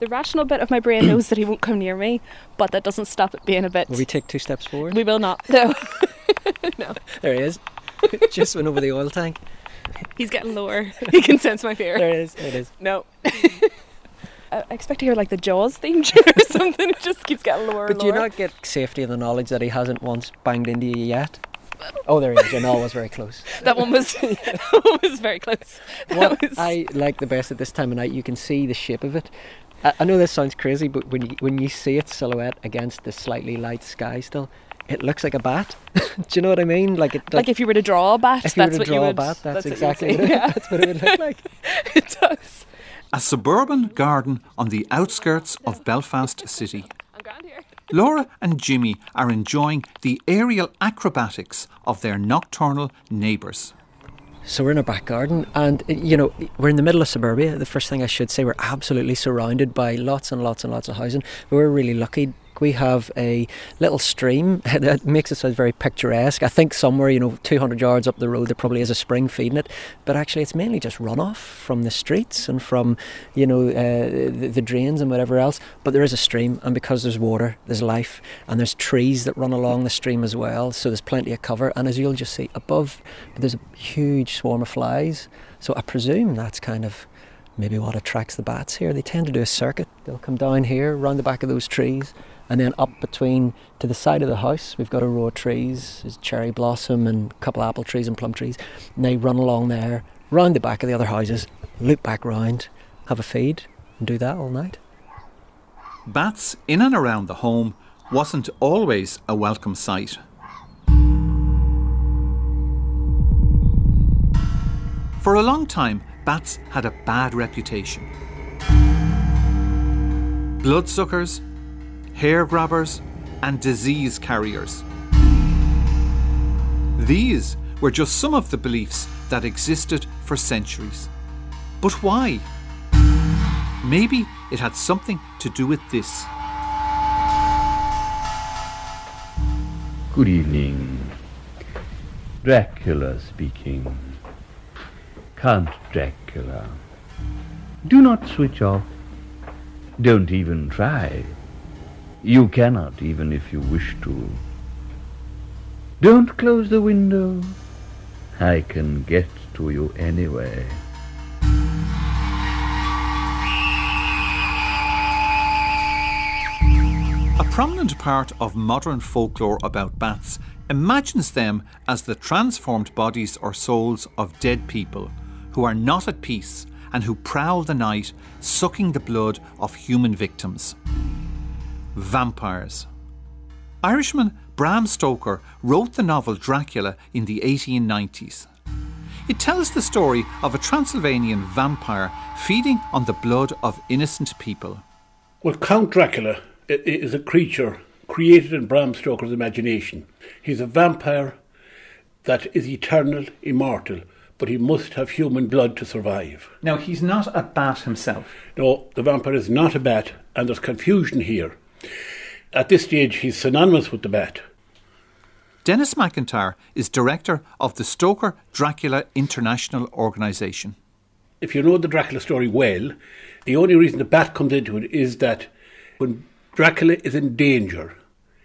The rational bit of my brain knows that he won't come near me, but that doesn't stop it being a bit. Will we take two steps forward? We will not. No. no. There he is. Just went over the oil tank. He's getting lower. He can sense my fear. There it is. There it is. No. I expect to hear like the Jaws theme tune or something. It just keeps getting lower. But do you lower. not get safety in the knowledge that he hasn't once banged into you yet? Oh, there he is. Know was very close. That one was that one was very close. That What was, I like the best at this time of night, you can see the shape of it. I, I know this sounds crazy, but when you when you see it silhouette against the slightly light sky, still, it looks like a bat. do you know what I mean? Like it. like if you were to draw a bat, if you were that's to what draw you a would. bat, that's, what you would exactly see. what it, Yeah, that's what it would look like. it does. A suburban garden on the outskirts of Belfast City. I'm grand here. Laura and Jimmy are enjoying the aerial acrobatics of their nocturnal neighbours. So we're in a back garden, and you know we're in the middle of suburbia. The first thing I should say, we're absolutely surrounded by lots and lots and lots of housing. We're really lucky. We have a little stream that makes it sound very picturesque. I think somewhere, you know, 200 yards up the road, there probably is a spring feeding it, but actually, it's mainly just runoff from the streets and from, you know, uh, the, the drains and whatever else. But there is a stream, and because there's water, there's life, and there's trees that run along the stream as well. So there's plenty of cover, and as you'll just see above, there's a huge swarm of flies. So I presume that's kind of maybe what attracts the bats here. They tend to do a circuit. They'll come down here, round the back of those trees, and then up between to the side of the house. We've got a row of trees, there's cherry blossom and a couple of apple trees and plum trees. And they run along there, round the back of the other houses, loop back round, have a feed, and do that all night. Bats in and around the home wasn't always a welcome sight. For a long time, bats had a bad reputation. Bloodsuckers, hair grabbers, and disease carriers. These were just some of the beliefs that existed for centuries. But why? Maybe it had something to do with this. Good evening. Dracula speaking. Count Dracula. Do not switch off. Don't even try. You cannot, even if you wish to. Don't close the window. I can get to you anyway. A prominent part of modern folklore about bats imagines them as the transformed bodies or souls of dead people who are not at peace and who prowl the night, sucking the blood of human victims. Vampires. Irishman Bram Stoker wrote the novel Dracula in the 1890s. It tells the story of a Transylvanian vampire feeding on the blood of innocent people. Well, Count Dracula is a creature created in Bram Stoker's imagination. He's a vampire that is eternal, immortal, but he must have human blood to survive. Now, he's not a bat himself. No, the vampire is not a bat, and there's confusion here. At this stage, he's synonymous with the bat. Dennis McIntyre is director of the Stoker Dracula International Organisation. If you know the Dracula story well, the only reason the bat comes into it is that when Dracula is in danger,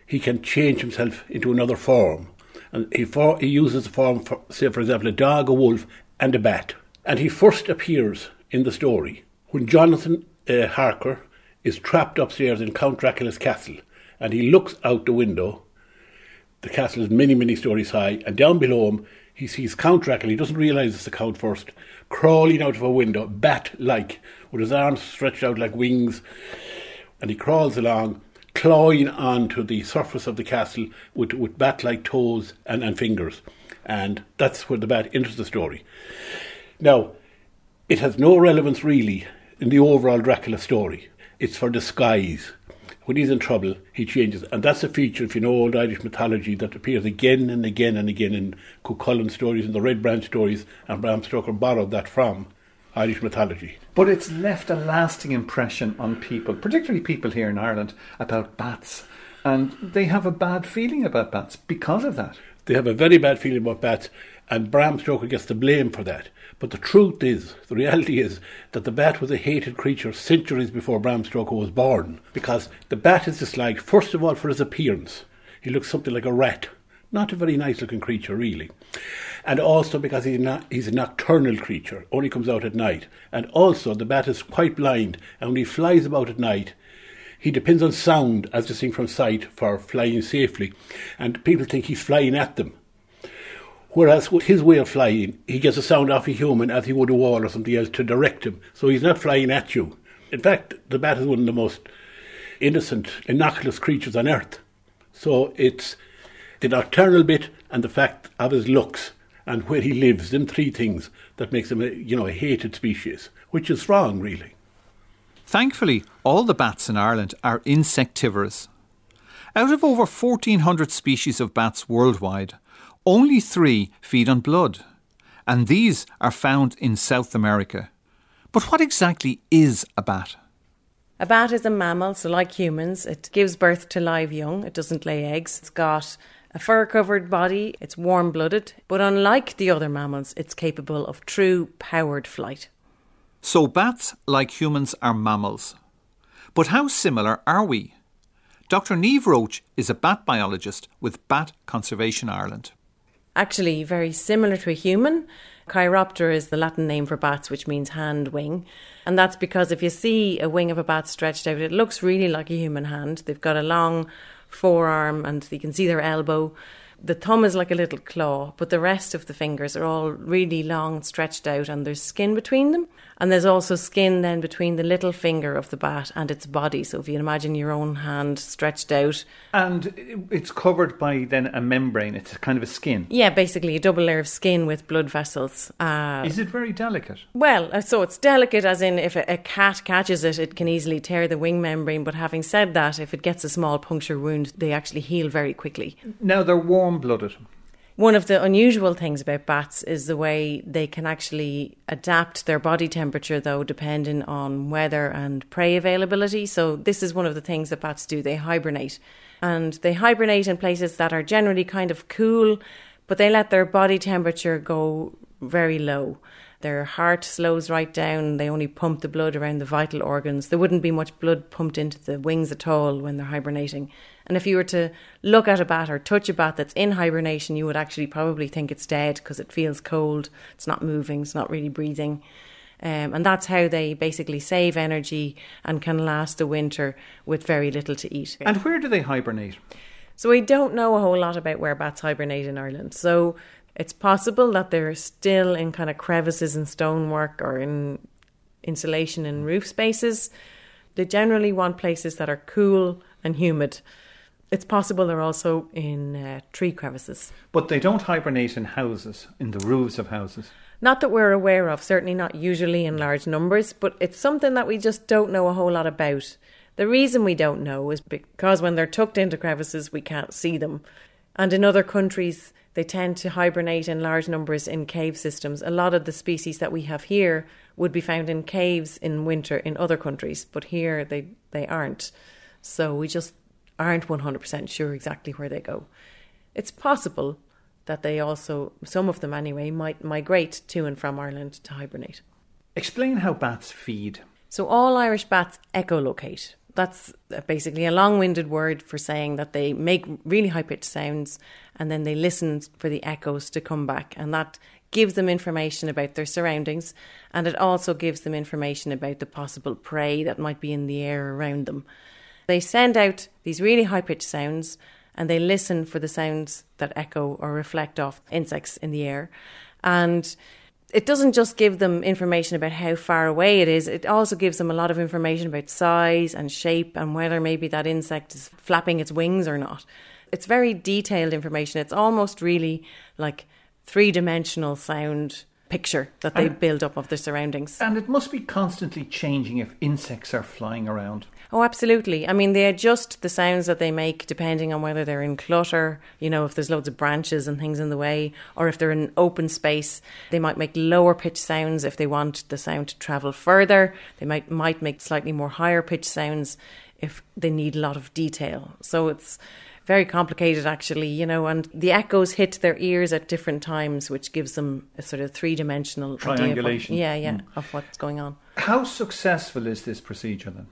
he can change himself into another form. And he, for, he uses the form, for, say, for example, a dog, a wolf, and a bat. And he first appears in the story when Jonathan uh, Harker is trapped upstairs in Count Dracula's castle. And he looks out the window the castle is many, many stories high, and down below him he sees Count Dracula. He doesn't realise it's the Count first, crawling out of a window, bat-like, with his arms stretched out like wings, and he crawls along, clawing onto the surface of the castle with, with bat-like toes and, and fingers. And that's where the bat enters the story. Now, it has no relevance really in the overall Dracula story. It's for disguise. When he's in trouble, he changes. And that's a feature, if you know old Irish mythology, that appears again and again and again in Cuchulainn stories and the Red Branch stories, and Bram Stoker borrowed that from Irish mythology. But it's left a lasting impression on people, particularly people here in Ireland, about bats. And they have a bad feeling about bats because of that. They have a very bad feeling about bats, And Bram Stoker gets the blame for that. But the truth is, the reality is, that the bat was a hated creature centuries before Bram Stoker was born. Because the bat is disliked, first of all, for his appearance. He looks something like a rat. Not a very nice looking creature, really. And also because he's, not, he's a nocturnal creature, only comes out at night. And also, the bat is quite blind, and when he flies about at night, he depends on sound as distinct from sight for flying safely. And people think he's flying at them. Whereas his way of flying, he gets a sound off a human as he would a wall or something else to direct him. So he's not flying at you. In fact, the bat is one of the most innocent, innocuous creatures on earth. So it's the nocturnal bit and the fact of his looks and where he lives, them three things that makes him a, you know, a hated species, which is wrong, really. Thankfully, all the bats in Ireland are insectivorous. Out of over 1,400 species of bats worldwide, only three feed on blood, and these are found in South America. But what exactly is a bat? A bat is a mammal, so like humans, it gives birth to live young. It doesn't lay eggs. It's got a fur covered body, it's warm blooded, but unlike the other mammals, it's capable of true powered flight. So, bats, like humans, are mammals. But how similar are we? Dr. Niamh Roche is a bat biologist with Bat Conservation Ireland. Actually, very similar to a human. Chiroptera is the Latin name for bats, which means hand wing. And that's because if you see a wing of a bat stretched out, it looks really like a human hand. They've got a long forearm and you can see their elbow. The thumb is like a little claw, but the rest of the fingers are all really long, stretched out, and there's skin between them. And there's also skin then between the little finger of the bat and its body. So if you imagine your own hand stretched out. And it's covered by then a membrane. It's kind of a skin. Yeah, basically a double layer of skin with blood vessels. Uh, Is it very delicate? Well, uh, so it's delicate as in if a, a cat catches it, it can easily tear the wing membrane. But having said that, if it gets a small puncture wound, they actually heal very quickly. Now they're warm blooded. One of the unusual things about bats is the way they can actually adapt their body temperature, though, depending on weather and prey availability. So, this is one of the things that bats do they hibernate. And they hibernate in places that are generally kind of cool, but they let their body temperature go very low. Their heart slows right down. They only pump the blood around the vital organs. There wouldn't be much blood pumped into the wings at all when they're hibernating. And if you were to look at a bat or touch a bat that's in hibernation, you would actually probably think it's dead because it feels cold. It's not moving. It's not really breathing. Um, and that's how they basically save energy and can last the winter with very little to eat. And where do they hibernate? So we don't know a whole lot about where bats hibernate in Ireland. So it's possible that they're still in kind of crevices in stonework or in insulation in roof spaces. They generally want places that are cool and humid. It's possible they're also in uh, tree crevices. But they don't hibernate in houses, in the roofs of houses. Not that we're aware of, certainly not usually in large numbers, but it's something that we just don't know a whole lot about. The reason we don't know is because when they're tucked into crevices, we can't see them. And in other countries, they tend to hibernate in large numbers in cave systems. A lot of the species that we have here would be found in caves in winter in other countries, but here they, they aren't. So we just aren't 100% sure exactly where they go. It's possible that they also, some of them anyway, might migrate to and from Ireland to hibernate. Explain how bats feed. So all Irish bats echolocate. That's basically a long winded word for saying that they make really high pitched sounds and then they listen for the echoes to come back. And that gives them information about their surroundings and it also gives them information about the possible prey that might be in the air around them. They send out these really high pitched sounds and they listen for the sounds that echo or reflect off insects in the air. And it doesn't just give them information about how far away it is, it also gives them a lot of information about size and shape and whether maybe that insect is flapping its wings or not. It's very detailed information. It's almost really like three dimensional sound picture that they and, build up of their surroundings. And it must be constantly changing if insects are flying around. Oh, absolutely. I mean, they adjust the sounds that they make depending on whether they're in clutter, you know, if there's loads of branches and things in the way, or if they're in open space, they might make lower pitch sounds if they want the sound to travel further. They might might make slightly more higher pitch sounds if they need a lot of detail. So it's very complicated actually, you know, and the echoes hit their ears at different times, which gives them a sort of three dimensional Triangulation. yeah, yeah, hmm. of what's going on. How successful is this procedure then?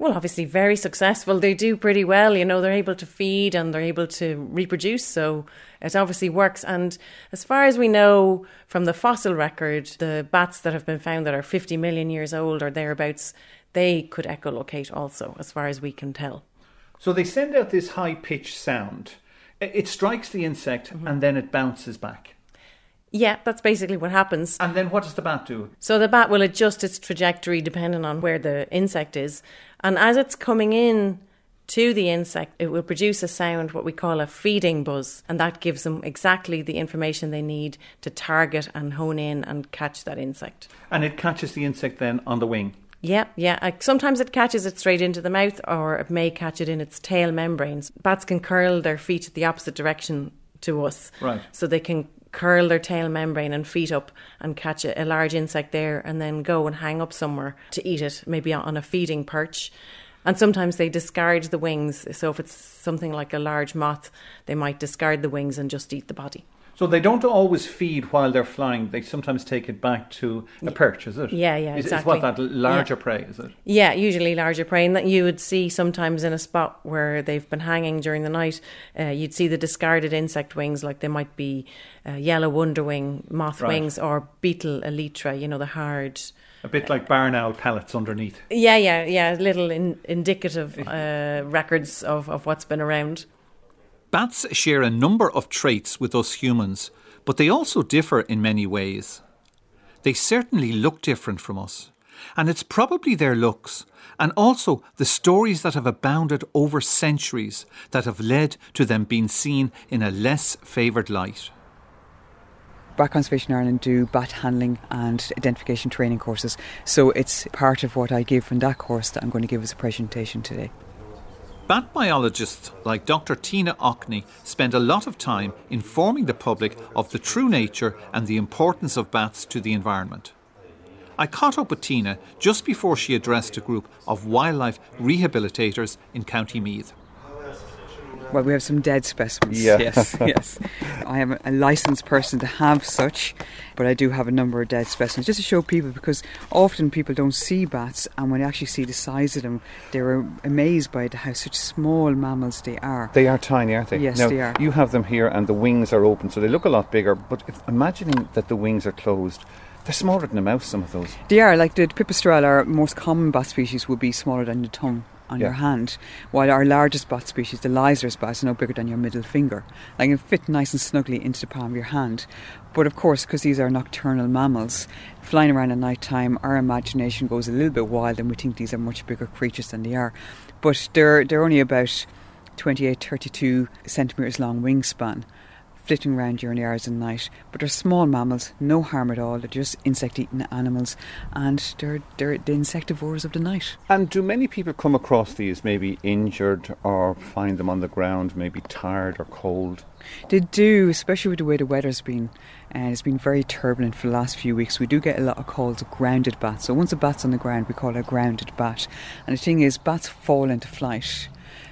Well, obviously, very successful. They do pretty well. You know, they're able to feed and they're able to reproduce. So it obviously works. And as far as we know from the fossil record, the bats that have been found that are 50 million years old or thereabouts, they could echolocate also, as far as we can tell. So they send out this high pitched sound. It strikes the insect mm-hmm. and then it bounces back. Yeah, that's basically what happens. And then what does the bat do? So the bat will adjust its trajectory depending on where the insect is. And as it's coming in to the insect, it will produce a sound, what we call a feeding buzz. And that gives them exactly the information they need to target and hone in and catch that insect. And it catches the insect then on the wing. Yeah, yeah. Uh, Sometimes it catches it straight into the mouth, or it may catch it in its tail membranes. Bats can curl their feet the opposite direction to us. Right. So they can curl their tail membrane and feet up and catch a, a large insect there and then go and hang up somewhere to eat it, maybe on a feeding perch. And sometimes they discard the wings. So if it's something like a large moth, they might discard the wings and just eat the body. So they don't always feed while they're flying. They sometimes take it back to a perch, is it? Yeah, yeah, Is- exactly. Is what that larger Yeah. prey, is it? Yeah, usually larger prey, and that you would see sometimes in a spot where they've been hanging during the night. Uh, you'd see the discarded insect wings, like they might be uh, yellow underwing moth Right. wings or beetle elytra. You know the hard. A bit like barn owl pellets underneath. Yeah, yeah, yeah. Little in, indicative uh, records of, of what's been around. Bats share a number of traits with us humans, but they also differ in many ways. They certainly look different from us, and it's probably their looks and also the stories that have abounded over centuries that have led to them being seen in a less favoured light. Bat Conservation Ireland do bat handling and identification training courses. So it's part of what I give in that course that I'm going to give as a presentation today. Bat biologists like Dr. Tina Aughney spend a lot of time informing the public of the true nature and the importance of bats to the environment. I caught up with Tina just before she addressed a group of wildlife rehabilitators in County Meath. Well, we have some dead specimens. Yeah. Yes, yes. I am a licensed person to have such, but I do have a number of dead specimens just to show people because often people don't see bats, and when they actually see the size of them, they're amazed by how such small mammals they are. They are tiny, aren't they? Yes, now, they are. You have them here, and the wings are open, so they look a lot bigger. But if, imagining that the wings are closed, they're smaller than a mouse. Some of those. They are like the pipistrelle, our most common bat species, would be smaller than the thumb on your hand, while our largest bat species, the Leisler's bat, is no bigger than your middle finger. Like it can fit nice and snugly into the palm of your hand. But of course, because these are nocturnal mammals, flying around at night time, our imagination goes a little bit wild, and we think these are much bigger creatures than they are. But they're they're only about 28, 32 centimeters long wingspan flitting around during the hours of the night. But they're small mammals, no harm at all. They're just insect eating animals, and they're, they're the insectivores of the night. And do many people come across these, maybe injured, or find them on the ground, maybe tired or cold? They do, especially with the way the weather's been. And it's been very turbulent for the last few weeks. We do get a lot of calls of grounded bats. So once a bat's on the ground, we call it a grounded bat. And the thing is, bats fall into flight.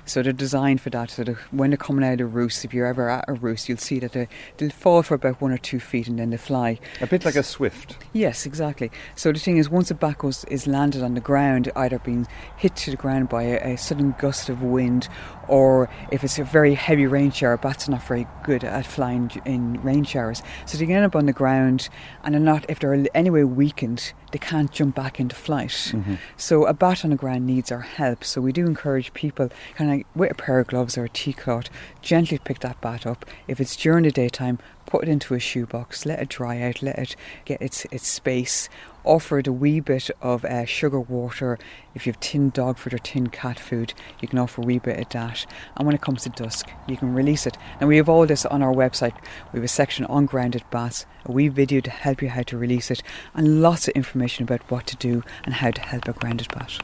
So they're designed for that. So that when they're coming out of roost, if you're ever at a roost, you'll see that they, they'll fall for about one or two feet and then they fly. A bit like a swift. Yes, exactly. So the thing is, once a bat goes, is landed on the ground, either being hit to the ground by a, a sudden gust of wind, or if it's a very heavy rain shower, bats are not very good at flying in rain showers. So they end up on the ground, and they're not, if they're anyway weakened, they can't jump back into flight. Mm-hmm. So a bat on the ground needs our help. So we do encourage people, kind of like with a pair of gloves or a tea cloth, gently pick that bat up. If it's during the daytime, put it into a shoebox, let it dry out, let it get its its space. Offer it a wee bit of uh, sugar water. If you have tin dog food or tin cat food, you can offer a wee bit of that. And when it comes to dusk, you can release it. And we have all this on our website. We have a section on grounded bats, a wee video to help you how to release it, and lots of information about what to do and how to help a grounded bat.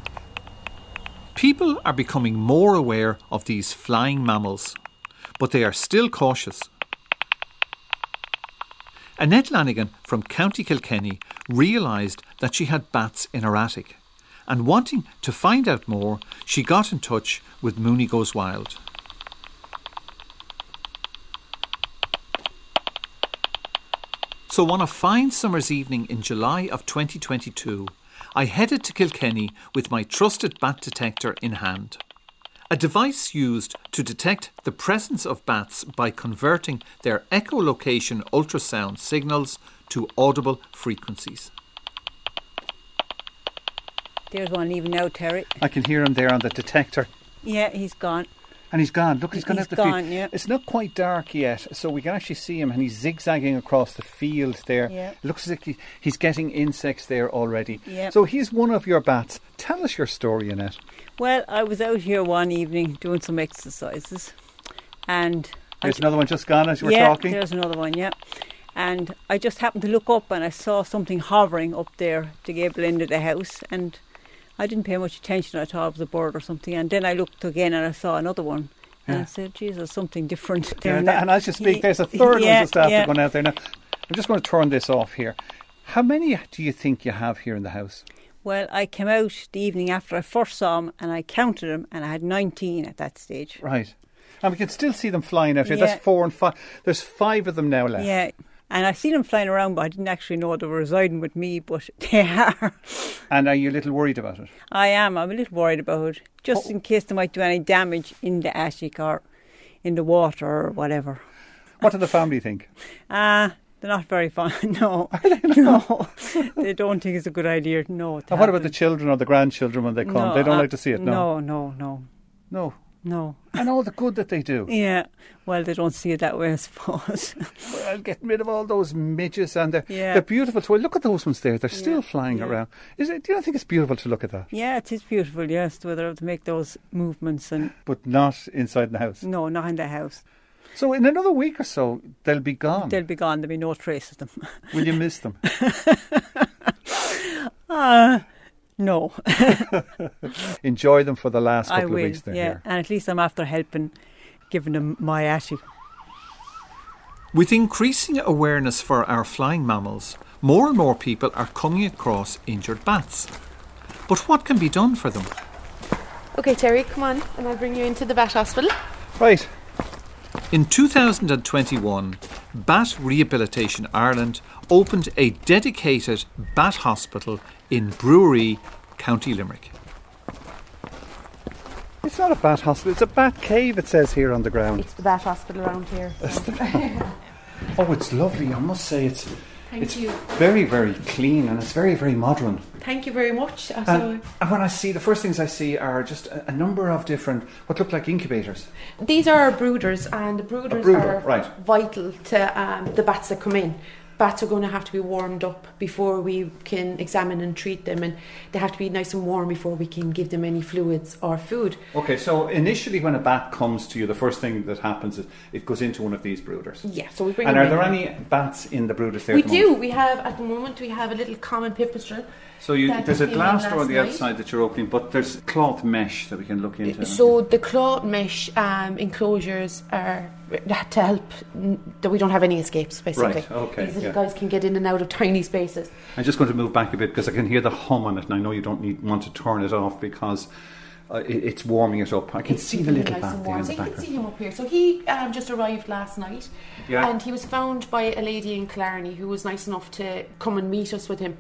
People are becoming more aware of these flying mammals, but they are still cautious. Annette Lanigan from County Kilkenny realised that she had bats in her attic, and wanting to find out more, she got in touch with Mooney Goes Wild. So, on a fine summer's evening in July of 2022, I headed to Kilkenny with my trusted bat detector in hand. A device used to detect the presence of bats by converting their echolocation ultrasound signals to audible frequencies. There's one even now, Terry. I can hear him there on the detector. Yeah, he's gone. And he's gone. Look, he's gone He's out the gone, field. yeah. It's not quite dark yet, so we can actually see him, and he's zigzagging across the field there. Yeah. It looks like he, he's getting insects there already. Yeah. So he's one of your bats. Tell us your story, Annette. Well, I was out here one evening doing some exercises, and There's another one just gone as you were yeah, talking. there's another one. Yeah, and I just happened to look up and I saw something hovering up there to gable end of the house, and I didn't pay much attention. I thought it was a bird or something, and then I looked again and I saw another one. And I Yeah. said, Jesus, something different Yeah, there. and, and as you speak, there's a third yeah, one just after yeah. going out there. Now, I'm just going to turn this off here. How many do you think you have here in the house? Well, I came out the evening after I first saw them and I counted them and I had 19 at that stage. Right. And we can still see them flying out here. Yeah. That's four and five. There's five of them now left. Yeah. And I've seen them flying around, but I didn't actually know they were residing with me, but they are. And are you a little worried about it? I am. I'm a little worried about it, just in case they might do any damage in the attic or in the water or whatever. What do the family think? Ah, they're not very fun. No, no, they don't think it's a good idea. No. And what about the children or the grandchildren when they come? No, they don't uh, like to see it, no? No, no, no, No. No. And all the good that they do. Yeah. Well, they don't see it that way, I suppose. Well, getting rid of all those midges and they're, Yeah. they're beautiful. So look at those ones there. They're still Yeah, flying yeah. around. Is it? Do you not think it's beautiful to look at that? yeah, it is beautiful. Yes, to whether to make those movements and But not inside the house. no, not in the house. So in another week or so, they'll be gone. They'll be gone. There'll be no trace of them. Will you miss them? Ah, no. Enjoy them for the last I couple will. of weeks they're yeah, here. and at least I'm after helping, giving them my attic. With increasing awareness for our flying mammals, more and more people are coming across injured bats. But what can be done for them? Okay, Terry, come on, and I'll bring you into the bat hospital. Right. In 2021, Bat Rehabilitation Ireland opened a dedicated bat hospital in Bruree, County Limerick. It's not a bat hospital. It's a bat cave. It says here on the ground. It's the bat hospital around here. Oh, it's lovely. I must say, it's Thank it's you. very, very clean and it's very, very modern. Thank you very much. And, and when I see the first things I see are just a, a number of different what look like incubators. these are our brooders, and the brooders brooder, are right. vital to um, the bats that come in. Bats are going to have to be warmed up before we can examine and treat them, and they have to be nice and warm before we can give them any fluids or food. Okay, so initially when a bat comes to you, the first thing that happens is it goes into one of these brooders. Yeah, so we bring And are there in. any bats in the brooders there? We do. We have at the moment we have a little common pipistrelle. So you, there's a glass door on the night. outside that you're opening, but there's cloth mesh that we can look into. So the cloth mesh um, enclosures are to help that we don't have any escapes. Basically, Right, okay, These yeah. guys can get in and out of tiny spaces. I'm just going to move back a bit because I can hear the hum on it, and I know you don't need want to turn it off because uh, it, it's warming it up. I can It's see the little it nice bat there in So the you can see him up here. So he um, just arrived last night, Yeah. and he was found by a lady in Clarny who was nice enough to come and meet us with him.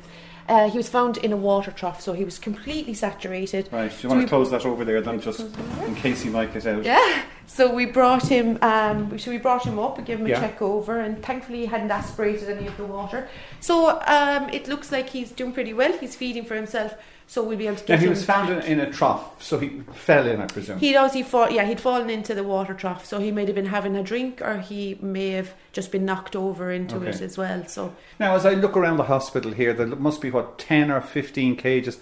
Uh, he was found in a water trough, so he was completely saturated. Right, do you So want we- to close that over there then, just in case he might get out? Yeah. So we brought him. Um, so we brought him up and gave him Yeah. a check over, and thankfully he hadn't aspirated any of the water. So um, it looks like he's doing pretty well. He's feeding for himself, so we'll be able to Now get he was found in, in a trough, so he fell in, I presume. He'd obviously fall, yeah, he'd fallen into the water trough, so he might have been having a drink, or he may have just been knocked over into Okay. it as well. So Now, as I look around the hospital here, there must be what ten or fifteen cages,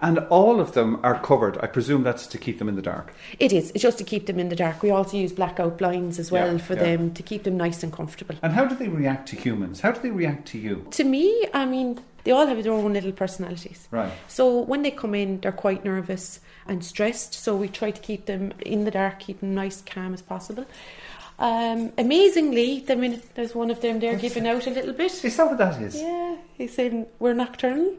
and all of them are covered. I presume that's to keep them in the dark. it is. It's just to keep them in the dark. We also use blackout blinds as well Yeah, for yeah. them to keep them nice and comfortable. And how do they react to humans? How do they react to you? To me, I mean, they all have their own little personalities. Right. So when they come in, they're quite nervous and stressed. So we try to keep them in the dark, keep them nice, calm as possible. Um, amazingly, the minute there's one of them there giving out a little bit. Is that what that is? Yeah, he's saying we're nocturnal.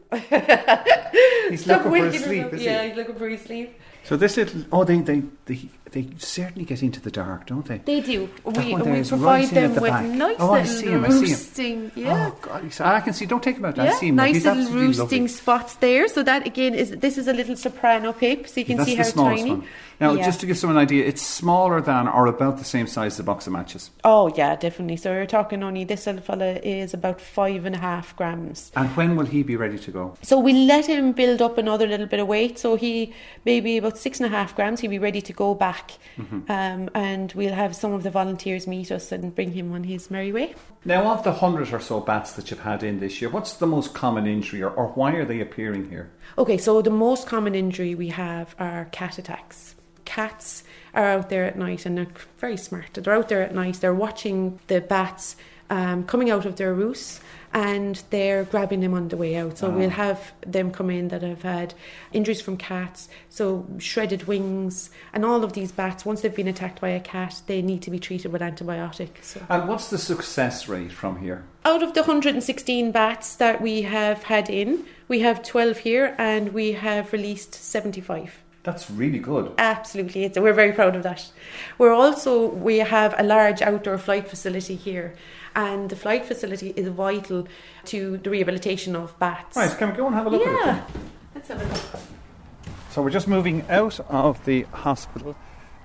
He's looking for his sleep, is Yeah, he? he's looking for his sleep. So this little oh they they, they they certainly get into the dark, don't they? They do. We, we provide right in at them the with back. nice Oh, I little see him, I see him. roosting. Yeah. Oh God, I can see. Don't take him out. I see him. nice little roosting lovely. spots there. So that again is this is a little soprano pip, so you can That's see how tiny. one. Now, Yeah. just to give someone an idea, it's smaller than or about the same size as a box of matches. Oh yeah, definitely. So we're talking only this little fella is about five and a half grams. And when will he be ready to go? So we let him build up another little bit of weight. So he maybe about six and a half grams. He'll be ready to go back, Mhm. um, and we'll have some of the volunteers meet us and bring him on his merry way. Now, of the hundred or so bats that you've had in this year, what's the most common injury, or, or why are they appearing here? Okay, so the most common injury we have are cat attacks. Cats are out there at night and they're very smart. They're out there at night, they're watching the bats um, coming out of their roosts and they're grabbing them on the way out. So Ah. we'll have them come in that have had injuries from cats, so shredded wings, and all of these bats, once they've been attacked by a cat, they need to be treated with antibiotics. So. And what's the success rate from here? Out of the 116 bats that we have had in, we have 12 here and we have released 75. That's really good. Absolutely, it's, we're very proud of that. We're also we have a large outdoor flight facility here, and the flight facility is vital to the rehabilitation of bats. Right, can we go and have a look yeah. at it? Let's have a look. So we're just moving out of the hospital,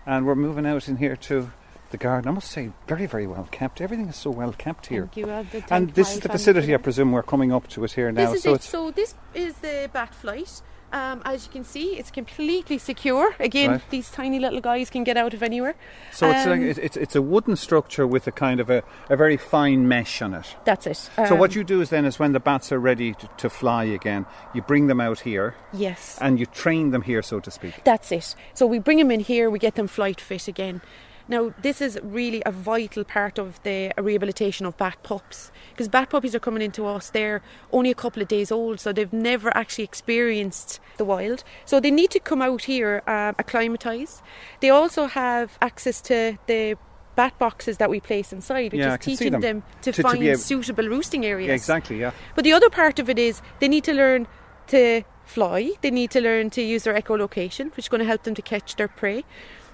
and we're moving out in here to the garden. I must say, very, very well kept. Everything is so well kept here. Thank you. And this is the facility, I presume, we're coming up to it here now. This is so it. it's So this is the bat flight. Um, as you can see, it's completely secure. Again, Right. these tiny little guys can get out of anywhere. so it's like Um, it's, it's a wooden structure with a kind of a, a very fine mesh on it. That's it. so what Um, you do is then is when the bats are ready to, to fly again, you bring them out here. Yes. And you train them here, so to speak. That's it. So we bring them in here, we get them flight fit again. Now, this is really a vital part of the rehabilitation of bat pups because bat puppies are coming into us. They're only a couple of days old, so they've never actually experienced the wild. So they need to come out here, um, acclimatise. They also have access to the bat boxes that we place inside, which Yeah, is teaching them. them to, To- to find able- suitable roosting areas. Yeah, exactly. Yeah. But the other part of it is they need to learn to fly, they need to learn to use their echolocation, which is going to help them to catch their prey,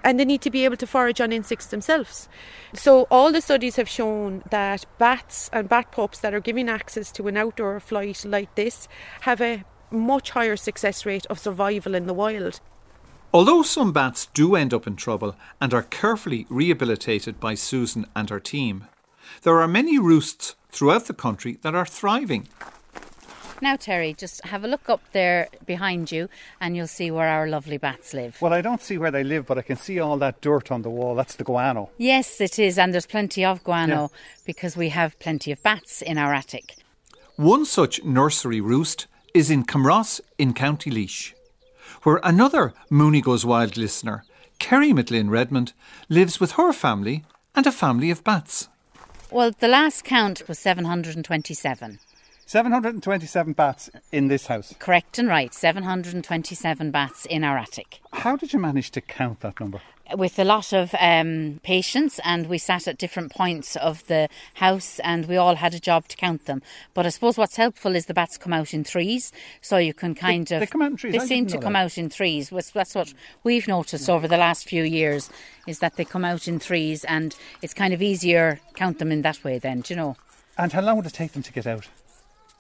and they need to be able to forage on insects themselves. So, all the studies have shown that bats and bat pups that are given access to an outdoor flight like this have a much higher success rate of survival in the wild. Although some bats do end up in trouble and are carefully rehabilitated by Susan and her team, there are many roosts throughout the country that are thriving. Now, Terry, just have a look up there behind you and you'll see where our lovely bats live. Well, I don't see where they live, but I can see all that dirt on the wall. That's the guano. Yes, it is, and there's plenty of guano because we have plenty of bats in our attic. One such nursery roost is in Camross in County Laois, where another Mooney Goes Wild listener, Kerry McLean Redmond, lives with her family and a family of bats. Well, the last count was 727. 727 bats in this house. Correct and right, 727 bats in our attic. How did you manage to count that number? With a lot of um, patience, and we sat at different points of the house, and we all had a job to count them. But I suppose what's helpful is the bats come out in threes, so you can kind They- of. they come out in threes? They I seem to come that. out in threes. That's what we've noticed over the last few years, is that they come out in threes, and it's kind of easier count them in that way. Then, do you know? And how long would it take them to get out?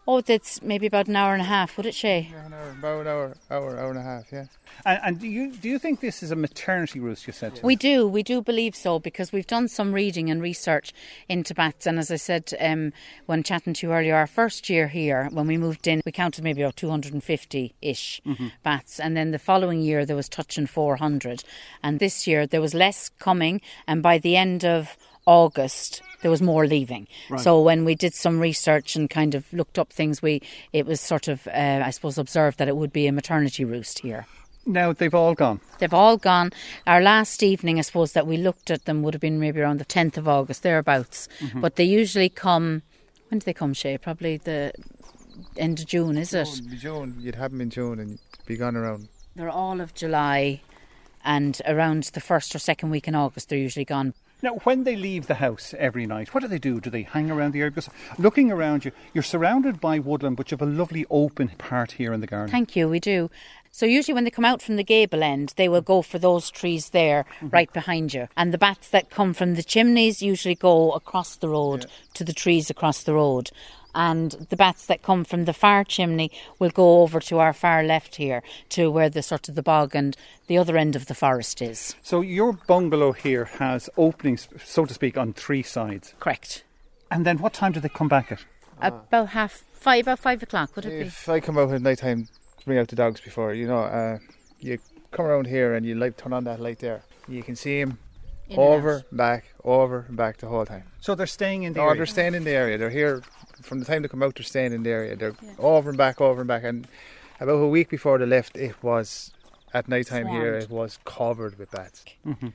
Oh, that's maybe about an hour and a half, would it, Shay? Yeah, an hour, About an hour, hour, hour and a half, yeah. And, and do you do you think this is a maternity roost? You said. to We me? do, we do believe so because we've done some reading and research into bats. And as I said um, when chatting to you earlier, our first year here, when we moved in, we counted maybe about 250 ish Mhm. bats. And then the following year, there was touching 400. And this year, there was less coming. And by the end of August, there was more leaving. Right. So when we did some research and kind of looked up things, we it was sort of, uh, I suppose, observed that it would be a maternity roost here. Now they've all gone. They've all gone. Our last evening, I suppose, that we looked at them would have been maybe around the 10th of August, thereabouts. Mhm. But they usually come, when do they come, Shay? Probably the end of June, is it? June, June, you'd have them in June and be gone around. They're all of July and around the first or second week in August, they're usually gone. Now, when they leave the house every night, what do they do? Do they hang around the area? Because looking around you, you're surrounded by woodland, but you have a lovely open part here in the garden. Thank you, we do. So usually when they come out from the gable end, they will go for those trees there, mm-hmm. right behind you. And the bats that come from the chimneys usually go across the road to the trees across the road. And the bats that come from the far chimney will go over to our far left here, to where the sort of the bog and the other end of the forest is. So your bungalow here has openings, so to speak, on three sides. Correct. And then what time do they come back at? About half five, about five o'clock, would it be? If I come out at night time to bring out the dogs before, you know, uh, you come around here and you light turn on that light there. You can see him In and over, back, over, and back the whole time. So they're staying in the No, area? they're staying in the area. They're here from the time they come out. They're staying in the area. They're over and back, over and back. And about a week before they left, it was at night time here. It was covered with bats. hmm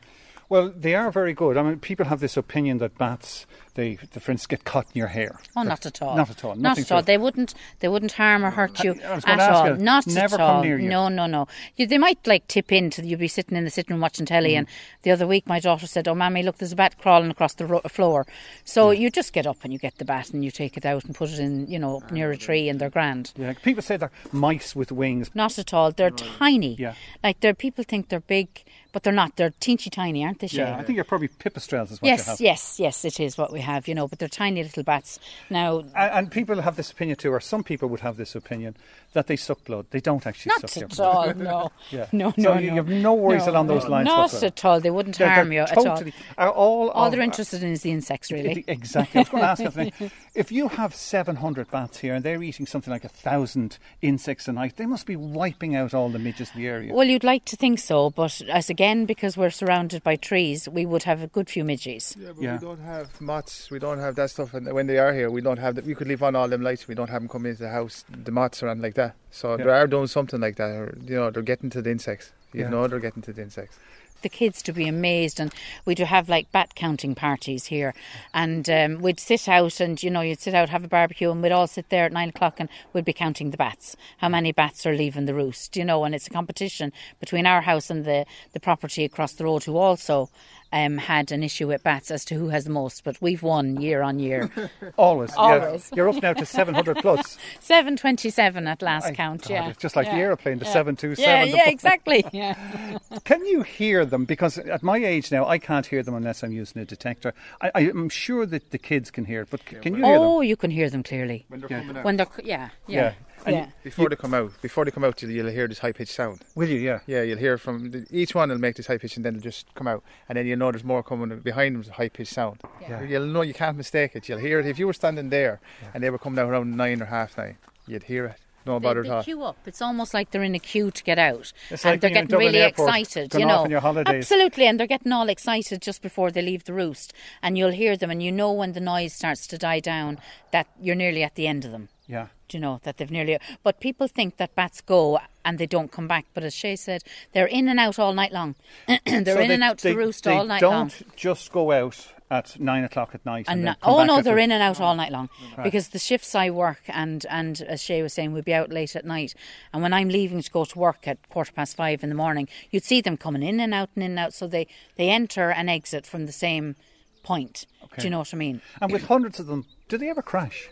Well, they are very good. I mean, people have this opinion that bats, they, they for instance, get caught in your hair. Oh, That- not at all. Not at all. Not at all. They wouldn't. They wouldn't harm or hurt you I was at gonna ask all. you, Not never at come all. near you. No, no, no. You, they might like tip into. You'd be sitting in the sitting room watching telly, Mm. and the other week my daughter said, "Oh, mammy, look, there's a bat crawling across the ro- floor." So you just get up and you get the bat and you take it out and put it in, you know, up near a tree, and they're grand. Yeah, people say they're mice with wings. Not at all. They're tiny. Yeah. Like they're people think they're big, but they're not. They're teensy tiny, aren't they? Shay? Yeah, I think you're probably pipistrelles is what you Yes, have. yes, yes. It is what we have, you know. But they're tiny little bats. Now, And, and people have this opinion too, or some people would have this opinion that they suck blood. They don't actually Not suck your at blood. all, no. yeah. No, so no, you no. have no worries No, along those lines. Not whatsoever. at all. They wouldn't They're- harm they're you at totally, all. Are all, All of- they're interested in is the insects, really. Exactly. I was going to ask Anthony, if you have 700 bats here and they're eating something like a thousand insects a night, they must be wiping out all the midges of the area. Well, you'd like to think so, but as again, because we're surrounded by trees, we would have a good few midges. Yeah, but we don't have moths. We don't have that stuff. And when they are here, we don't have that. We could leave on all them lights. We don't have them come into the house, the moths or anything like that. So Yeah. they are doing something like that. Or, you know, they're getting to the insects. You Yeah. know, they're getting to the insects. the kids to be amazed and we do have like bat counting parties here and um, we'd sit out and you know you'd sit out have a barbecue and we'd all sit there at nine o'clock and we'd be counting the bats how many bats are leaving the roost you know and it's a competition between our house and the, the property across the road who also um, had an issue with bats as to who has the most but we've won year on year Always. Always. You're up now to 700 plus. 727 at last count God, yeah it's just like the aeroplane, the Yeah. 727, yeah the yeah bu- exactly yeah Can you hear them? Because at my age now, I can't hear them unless I'm using a detector. I, I, am sure that the kids can hear it, but c- can you hear them? oh you can hear them clearly When they're Yeah. coming out. when they're yeah Yeah. Yeah And yeah. Before they come out, before they come out, you'll, you'll hear this high pitched sound. Will you? Yeah. Yeah, you'll hear from the, each one will make this high pitch, and then they'll just come out, and then you'll know there's more coming behind them. High pitched sound. Yeah. You'll know you can't mistake it. You'll hear it if you were standing there and they were coming out around nine or half nine. You'd hear it. No They, bother they at all. queue up. It's almost like they're in a queue to get out, It's and like they're you're in getting really Airport, excited. going You off know, on your holidays. absolutely, and they're getting all excited just before they leave the roost, and you'll hear them, and you know when the noise starts to die down that you're nearly at the end of them. Yeah. Do you know that they've nearly? But people think that bats go and they don't come back. But as Shay said, they're in and out all night long. they're So in they- and out to they- the roost all night long. don't just go out at nine o'clock at night. And, And then no- come oh no, they're the- in and out all night long Right. because the shifts I work and and as Shay was saying, we'd be out late at night. And when I'm leaving to go to work at quarter past five in the morning, you'd see them coming in and out and in and out. So they they enter and exit from the same point. Okay. Do you know what I mean? And with hundreds of them, do they ever crash?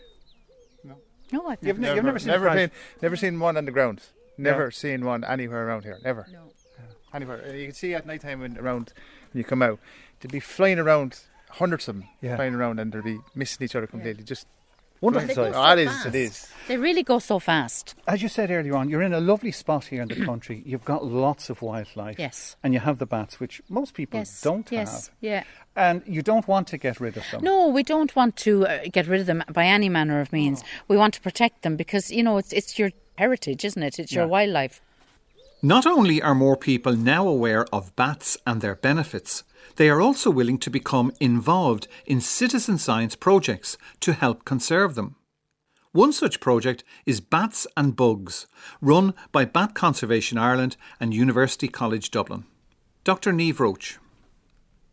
No, I've You've, never. ne- you've never seen a never crash? seen, never seen one on the ground. Never Yeah. seen one anywhere around here. Never. No. Anywhere. Uh, you can see at night time when around when you come out, they'd be flying around, hundreds of them Yeah. flying around, and they'd be missing each other completely. Just Wonderful flying. sight. Oh, it is. It is. They really go so fast. As you said earlier on, you're in a lovely spot here in the country. You've got lots of wildlife. Yes. And you have the bats, which most people Yes. don't yes. have. Yeah. And you don't want to get rid of them. No, we don't want to uh, get rid of them by any manner of means. We want to protect them because you know it's it's your heritage, isn't it? It's your Yeah. wildlife. Not only are more people now aware of bats and their benefits, they are also willing to become involved in citizen science projects to help conserve them. One such project is Bats and Bugs, run by Bat Conservation Ireland and University College Dublin. Dr. Niamh Roche.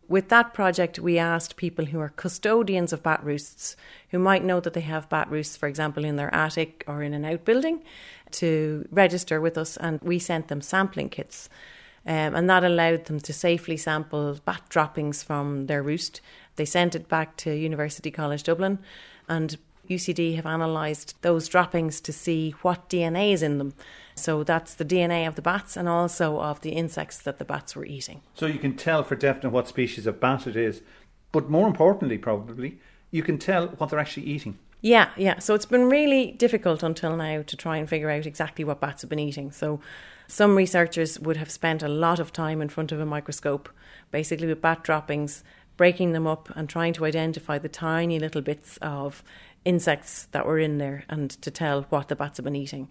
With that project, we asked people who are custodians of bat roosts, who might know that they have bat roosts, for example, in their attic or in an outbuilding, to register with us, and we sent them sampling kits. Um, and that allowed them to safely sample bat droppings from their roost. They sent it back to University College Dublin, and UCD have analysed those droppings to see what DNA is in them. So that's the DNA of the bats and also of the insects that the bats were eating. So you can tell for definite what species of bat it is, but more importantly, probably, you can tell what they're actually eating. Yeah, yeah. So it's been really difficult until now to try and figure out exactly what bats have been eating. So some researchers would have spent a lot of time in front of a microscope, basically with bat droppings, breaking them up and trying to identify the tiny little bits of insects that were in there and to tell what the bats have been eating.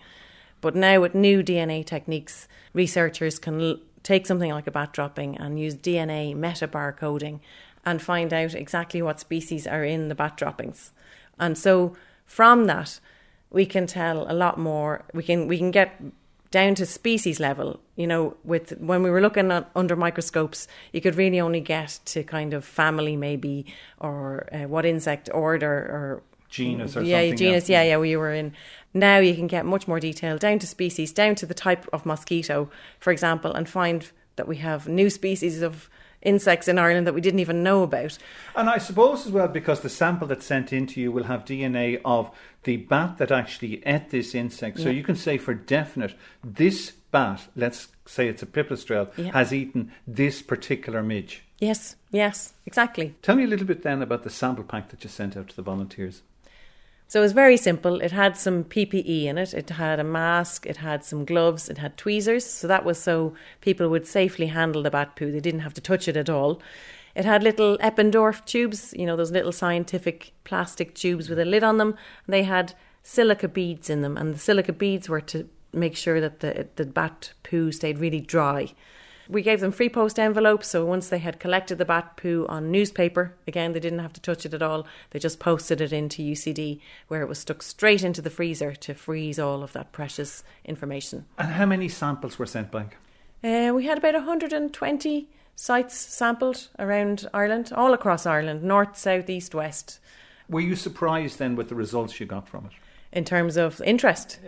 But now, with new DNA techniques, researchers can l- take something like a bat dropping and use DNA metabarcoding and find out exactly what species are in the bat droppings. And so, from that, we can tell a lot more. We can we can get down to species level. You know, with when we were looking at under microscopes, you could really only get to kind of family, maybe, or uh, what insect order or genus or yeah, genus. Yeah, yeah, we were in. Now you can get much more detail down to species, down to the type of mosquito, for example, and find that we have new species of insects in Ireland that we didn't even know about. And I suppose as well because the sample that's sent into you will have DNA of the bat that actually ate this insect. So Yeah. you can say for definite this bat, let's say it's a pipistrelle, Yeah. has eaten this particular midge. Yes, yes, exactly. Tell me a little bit then about the sample pack that you sent out to the volunteers. So it was very simple. It had some PPE in it. It had a mask, it had some gloves, it had tweezers. So that was so people would safely handle the bat poo. They didn't have to touch it at all. It had little Eppendorf tubes, you know, those little scientific plastic tubes with a lid on them. They had silica beads in them, and the silica beads were to make sure that the, the bat poo stayed really dry. We gave them free post envelopes, so once they had collected the bat poo on newspaper, again, they didn't have to touch it at all. They just posted it into UCD, where it was stuck straight into the freezer to freeze all of that precious information. And how many samples were sent back? Uh, we had about 120 sites sampled around Ireland, all across Ireland, north, south, east, west, Were you surprised then with the results you got from it? in terms of interest.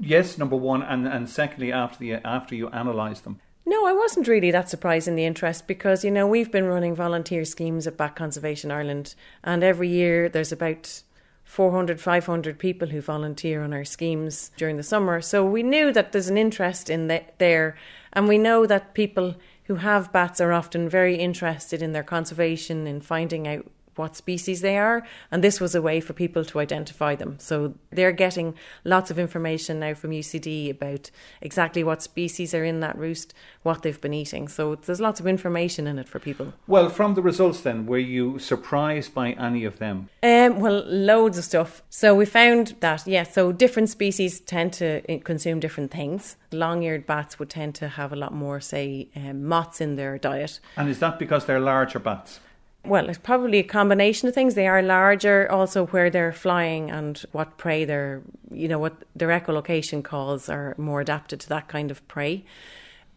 Yes, number one, and, and secondly, after the after you analysed them. No, I wasn't really that surprised in the interest because, you know, we've been running volunteer schemes at Bat Conservation Ireland, and every year there's about 400, 500 people who volunteer on our schemes during the summer. So we knew that there's an interest in the, there, and we know that people who have bats are often very interested in their conservation, in finding out what species they are, and this was a way for people to identify them. So they're getting lots of information now from UCD about exactly what species are in that roost, what they've been eating. So there's lots of information in it for people. Well, from the results then, were you surprised by any of them? Um, well, loads of stuff. So we found that, yeah, so different species tend to eh, consume different things. Long eared bats would tend to have a lot more, say, um, moths in their diet. And is that because they're larger bats? Well, it's probably a combination of things. They are larger, also where they're flying and what prey they're, you know, what their echolocation calls are more adapted to that kind of prey.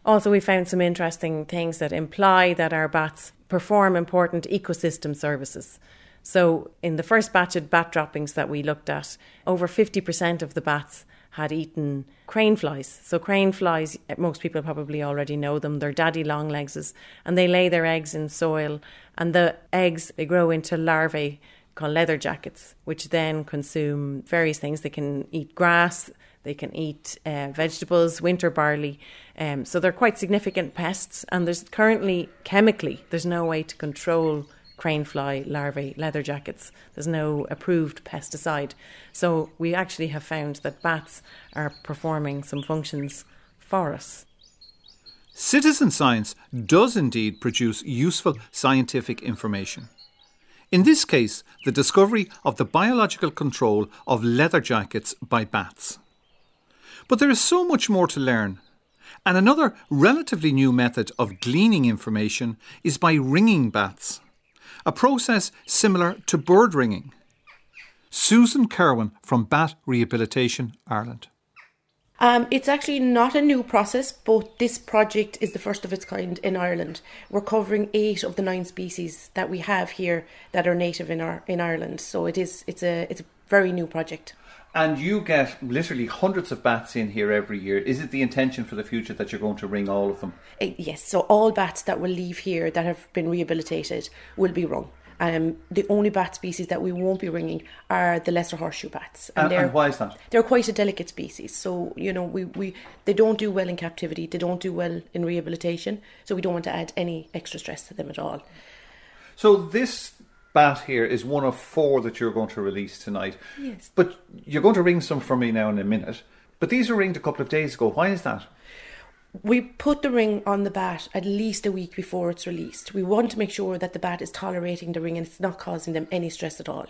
Also, we found some interesting things that imply that our bats perform important ecosystem services. So, in the first batch of bat droppings that we looked at, over 50% of the bats had eaten crane flies. So, crane flies, most people probably already know them, they're daddy long legses, and they lay their eggs in soil, and the eggs they grow into larvae called leather jackets, which then consume various things. They can eat grass, they can eat uh, vegetables, winter barley. Um, so they're quite significant pests, and there's currently chemically there's no way to control crane fly larvae leather jackets. There's no approved pesticide. So we actually have found that bats are performing some functions for us. Citizen science does indeed produce useful scientific information. In this case, the discovery of the biological control of leather jackets by bats. But there is so much more to learn. And another relatively new method of gleaning information is by ringing bats, a process similar to bird ringing. Susan Kerwin from Bat Rehabilitation Ireland. Um, it's actually not a new process, but this project is the first of its kind in Ireland. We're covering eight of the nine species that we have here that are native in our in Ireland. So it is it's a it's a very new project. And you get literally hundreds of bats in here every year. Is it the intention for the future that you're going to ring all of them? Uh, yes, so all bats that will leave here that have been rehabilitated will be rung. Um, the only bat species that we won't be ringing are the lesser horseshoe bats, And, they're and why is that? they're quite a delicate species. So you know, we, we they don't do well in captivity. They don't do well in rehabilitation. So we don't want to add any extra stress to them at all. So this bat here is one of four that you're going to release tonight. Yes. But you're going to ring some for me now in a minute. But these were ringed a couple of days ago. Why is that? We put the ring on the bat at least a week before it's released. We want to make sure that the bat is tolerating the ring and it's not causing them any stress at all.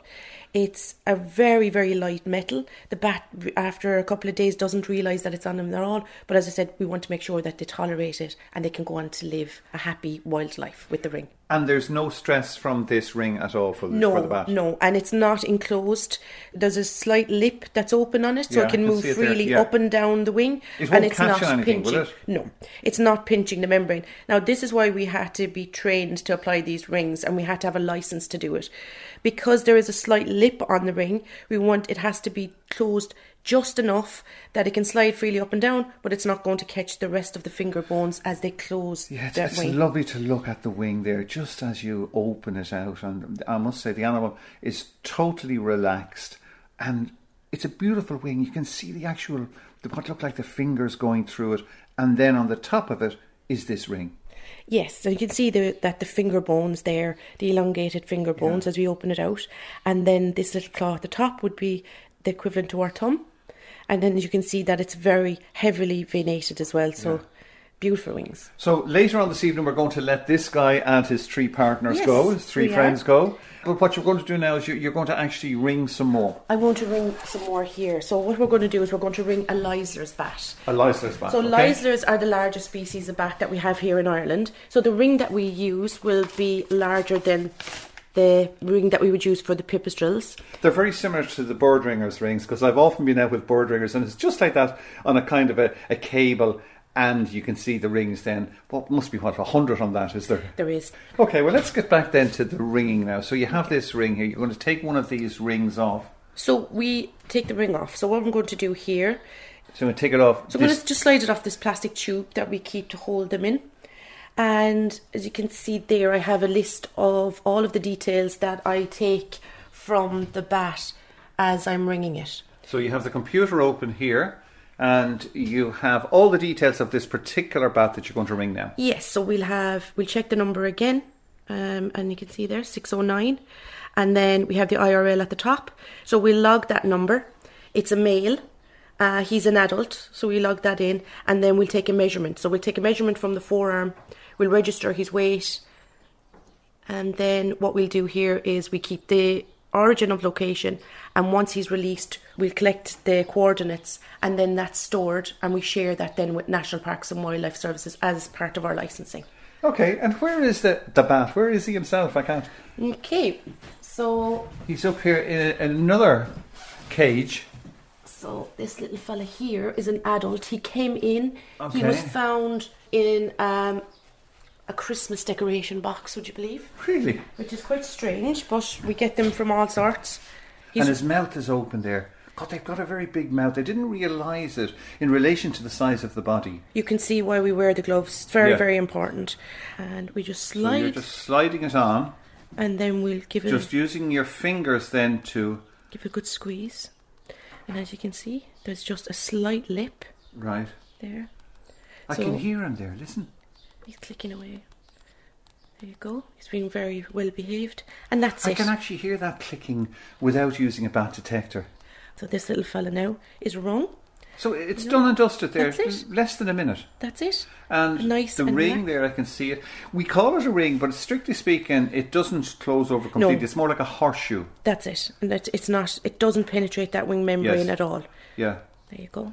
It's a very, very light metal. The bat, after a couple of days, doesn't realise that it's on them at all. But as I said, we want to make sure that they tolerate it and they can go on to live a happy wild life with the ring. And there's no stress from this ring at all for the, No, for the bat? no, and it's not enclosed. There's a slight lip that's open on it, so Yeah, it can move see it there, freely yeah. up and down the wing, It and it's not anything, pinching. it? No, it's not pinching the membrane. Now, this is why we had to be trained to apply these rings, and we had to have a license to do it, because there is a slight lip on the ring. We want it has to be closed just enough that it can slide freely up and down, but it's not going to catch the rest of the finger bones as they close Yeah, it's, it's lovely to look at the wing there just as you open it out. And I must say, the animal is totally relaxed. And it's a beautiful wing. You can see the actual, the, what look like the fingers going through it. And then on the top of it is this ring. Yes, so you can see the, that the finger bones there, the elongated finger bones as we open it out. And then this little claw at the top would be the equivalent to our thumb. And then you can see that it's very heavily venated as well. So beautiful wings. So later on this evening, we're going to let this guy and his three partners Yes, go, his three friends are. go. But what you're going to do now is you're, going to actually ring some more. I want to ring some more here. So what we're going to do is we're going to ring a Leisler's bat. A Leisler's bat. So okay? Leislers are the largest species of bat that we have here in Ireland. So the ring that we use will be larger than the ring that we would use for the pipistrelles. They're very similar to the bird ringers rings because I've often been out with bird ringers and it's just like that on a kind of a, a cable and you can see the rings then. What must be what, a hundred on that, is there? There is. Okay, well let's get back then to the ringing now. So you have this ring here, you're going to take one of these rings off. So we take the ring off. So what I'm going to do here, So I'm going to take it off. so I'm going to just slide it off this plastic tube that we keep to hold them in. And as you can see there, I have a list of all of the details that I take from the bat as I'm ringing it. So you have the computer open here and you have all the details of this particular bat that you're going to ring now. Yes, so we'll have we'll check the number again, um, and you can see there six oh nine, and then we have the IRL at the top. So we'll log that number. It's a male. Uh, he's an adult, so we log that in, and then we'll take a measurement. So we'll take a measurement from the forearm. We'll register his weight, and then what we'll do here is we keep the origin of location, and once he's released, we'll collect the coordinates, and then that's stored, and we share that then with National Parks and Wildlife Services as part of our licensing. Okay, and where is the, the bat? Where is he himself? I can't. Okay, so He's up here in, in another cage. so this little fella here is an adult. He came in. He was found in um, a Christmas decoration box. Would you believe? Really? Which is quite strange, but we get them from all sorts. He's and his mouth is open there. God, they've got a very big mouth. I didn't realise it in relation to the size of the body. You can see why we wear the gloves. It's very, Yeah. very important. And we just So you're just sliding it on, and then we'll give it just using your fingers then to. give a good squeeze. And as you can see, there's just a slight lip Right. there. I So- can hear him there. Listen. He's clicking away. There you go. He's been very well behaved, and that's I it. I can actually hear that clicking without using a bat detector. So this little fella now is wrong. So it's done and dusted there. That's it. Less than a minute. That's it. And Nice the and ring there, I can see it. We call it a ring, but strictly speaking, it doesn't close over completely. No. It's more like a horseshoe. That's it. And it's, it's not. It doesn't penetrate that wing membrane Yes. at all. Yeah. There you go.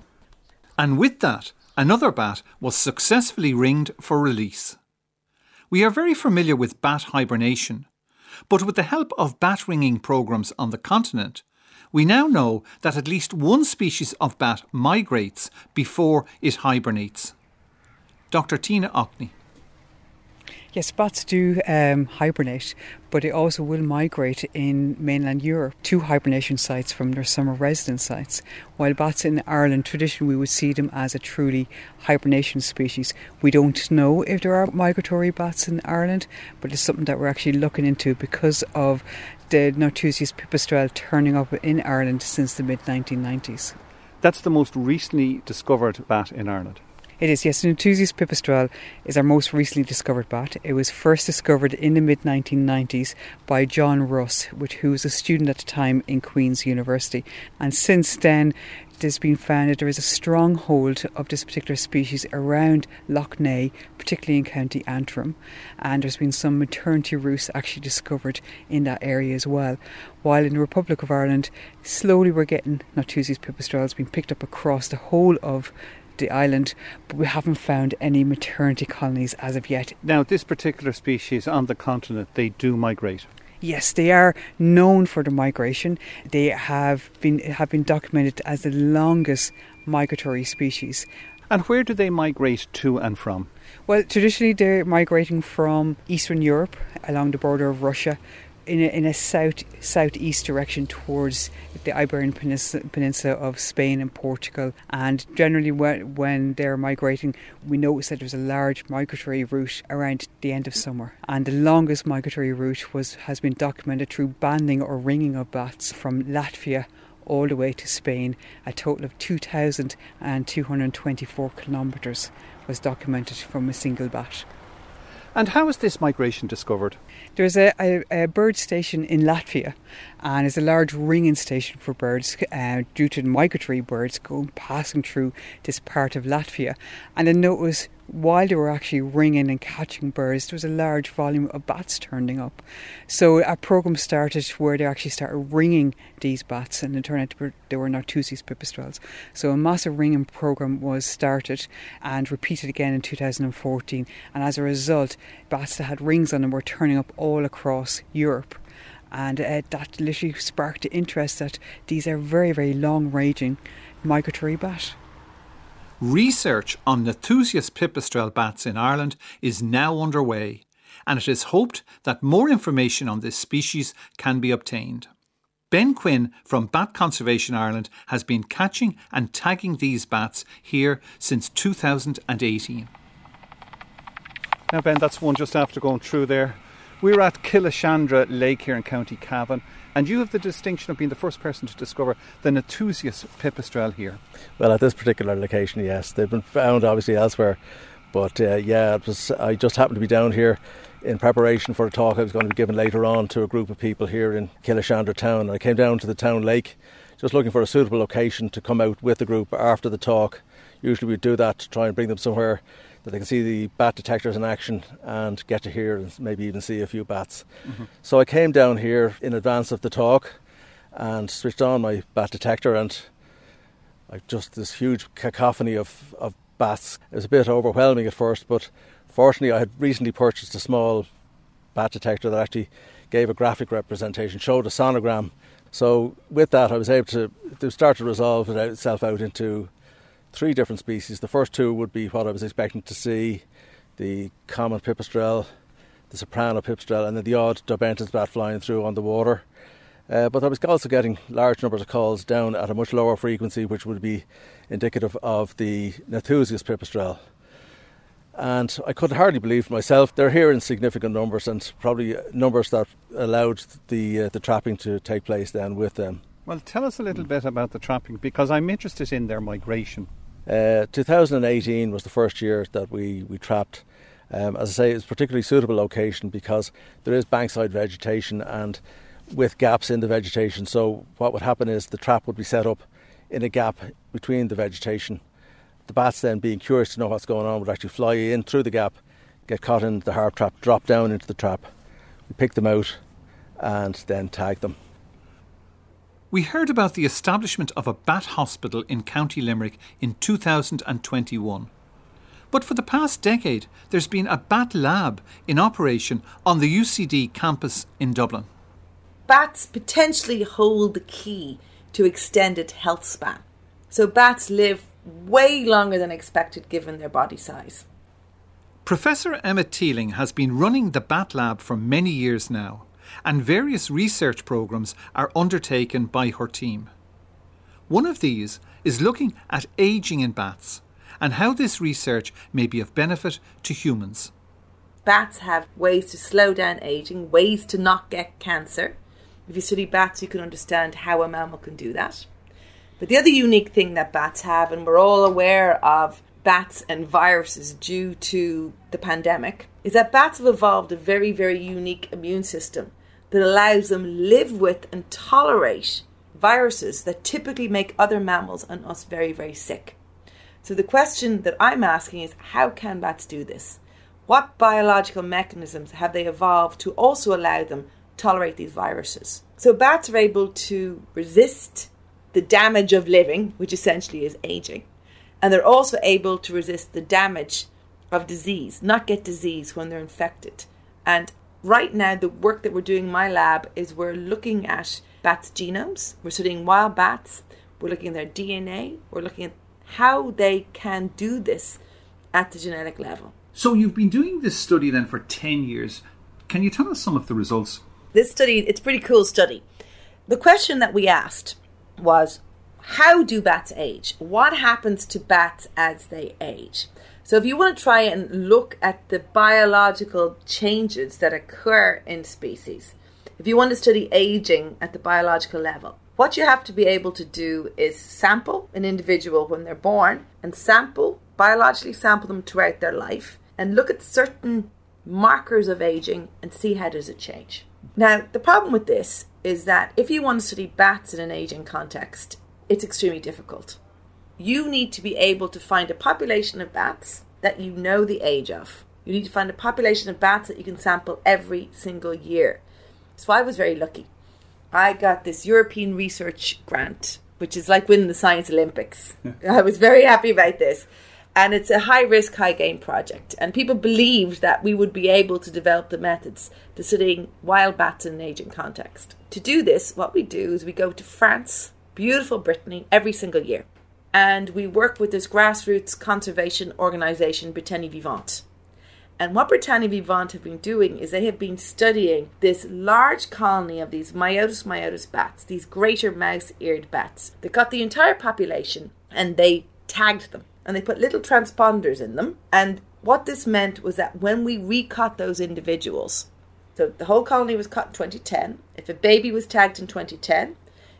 And with that, another bat was successfully ringed for release. We are very familiar with bat hibernation, but with the help of bat ringing programs on the continent, we now know that at least one species of bat migrates before it hibernates. Dr. Tina Aughney. Yes, bats do um, hibernate, but they also will migrate in mainland Europe to hibernation sites from their summer residence sites. While bats in Ireland, traditionally we would see them as a truly hibernation species. We don't know if there are migratory bats in Ireland, but it's something that we're actually looking into because of the Nathusius pipistrelle turning up in Ireland since the mid 1990s. That's the most recently discovered bat in Ireland. It is, yes. Nathusius pipistrelle is our most recently discovered bat. It was first discovered in the mid 1990s by John Russ, which, who was a student at the time in Queen's University. And since then, it has been found that there is a strong hold of this particular species around Lough Neagh, particularly in County Antrim, and there's been some maternity roosts actually discovered in that area as well. While in the Republic of Ireland, slowly we're getting Nathusius pipistrelles being picked up across the whole of the island, but we haven't found any maternity colonies as of yet. Now, this particular species on the continent, they do migrate. Yes, they are known for the migration. They have been have been documented as the longest migratory species. And where do they migrate to and from? Well, traditionally they're migrating from Eastern Europe along the border of Russia in a, in a south southeast direction towards the Iberian Peninsula, Peninsula of Spain and Portugal. And generally, when, when they're migrating, we notice that there's a large migratory route around the end of summer. And the longest migratory route was has been documented through banding or ringing of bats from Latvia all the way to Spain. A total of 2,224 kilometres was documented from a single bat. And how was this migration discovered? There's a, a, a, bird station in Latvia, and it's a large ringing station for birds uh, due to migratory birds going passing through this part of Latvia. And I noticed while they were actually ringing and catching birds, there was a large volume of bats turning up. So a program started where they actually started ringing these bats, and it turned out they were Nathusius pipistrelles. So a massive ringing program was started and repeated again in 2014. And as a result, bats that had rings on them were turning up all across Europe. And uh, that literally sparked the interest that these are very, very long ranging migratory bat. Research on Nathusius pipistrelle bats in Ireland is now underway, and it is hoped that more information on this species can be obtained. Ben Quinn from Bat Conservation Ireland has been catching and tagging these bats here since 2018. Now, Ben, that's one just after going through there. We're at Killeshandra Lake here in County Cavan, and you have the distinction of being the first person to discover the Nathusius pipistrelle here. Well, at this particular location, yes. They've been found obviously elsewhere, but uh, yeah, it was. I just happened to be down here in preparation for a talk I was going to be giving later on to a group of people here in Killeshandra town. I came down to the town lake just looking for a suitable location to come out with the group after the talk. Usually we do that to try and bring them somewhere that they can see the bat detectors in action and get to hear and maybe even see a few bats. Mm-hmm. So I came down here in advance of the talk and switched on my bat detector and I just this huge cacophony of, of bats. It was a bit overwhelming at first, but fortunately I had recently purchased a small bat detector that actually gave a graphic representation, showed a sonogram. So with that I was able to, to start to resolve it itself out into three different species. The first two would be what I was expecting to see the common pipistrelle, the soprano pipistrelle, and then the odd Daubenton's bat flying through on the water. Uh, but I was also getting large numbers of calls down at a much lower frequency, which would be indicative of the Nathusius pipistrelle. And I could hardly believe myself. They're here in significant numbers, and probably numbers that allowed the uh, the trapping to take place then with them. Well, tell us a little bit about the trapping because I'm interested in their migration. Uh, 2018 was the first year that we, we trapped. Um, as I say, it's a particularly suitable location because there is bankside vegetation and with gaps in the vegetation. So, what would happen is the trap would be set up in a gap between the vegetation. The bats, then being curious to know what's going on, would actually fly in through the gap, get caught in the harp trap, drop down into the trap. We pick them out and then tag them. We heard about the establishment of a bat hospital in County Limerick in 2021. But for the past decade, there's been a bat lab in operation on the UCD campus in Dublin. Bats potentially hold the key to extended health span. So bats live way longer than expected given their body size. Professor Emma Teeling has been running the Bat Lab for many years now, and various research programs are undertaken by her team. One of these is looking at ageing in bats and how this research may be of benefit to humans. Bats have ways to slow down aging, ways to not get cancer. If you study bats, you can understand how a mammal can do that. But the other unique thing that bats have, and we're all aware of bats and viruses due to the pandemic, is that bats have evolved a very, very unique immune system that allows them live with and tolerate viruses that typically make other mammals and us very, very sick. So the question that I'm asking is how can bats do this? What biological mechanisms have they evolved to also allow them tolerate these viruses? So bats are able to resist the damage of living, which essentially is aging, and they're also able to resist the damage of disease, not get disease when they're infected. And right now, the work that we're doing in my lab is we're looking at bats' genomes, we're studying wild bats, we're looking at their DNA, we're looking at how they can do this at the genetic level. So you've been doing this study then for 10 years. Can you tell us some of the results? This study, it's a pretty cool study. The question that we asked was how do bats age? What happens to bats as they age? So, if you want to try and look at the biological changes that occur in species, if you want to study aging at the biological level, what you have to be able to do is sample an individual when they're born and sample, biologically sample them throughout their life and look at certain markers of aging and see how does it change. Now, the problem with this is that if you want to study bats in an aging context, it's extremely difficult. You need to be able to find a population of bats that you know the age of. You need to find a population of bats that you can sample every single year. So I was very lucky. I got this European research grant, which is like winning the Science Olympics. I was very happy about this. And it's a high risk, high gain project. And people believed that we would be able to develop the methods to studying wild bats in an aging context. To do this, what we do is we go to France, beautiful Brittany, every single year. And we work with this grassroots conservation organization, Bretagne Vivante. And what Bretagne Vivante have been doing is they have been studying this large colony of these Myotis myotis bats, these greater mouse eared bats. They got the entire population and they tagged them and they put little transponders in them. And what this meant was that when we recut those individuals, so the whole colony was cut in 2010, if a baby was tagged in 2010,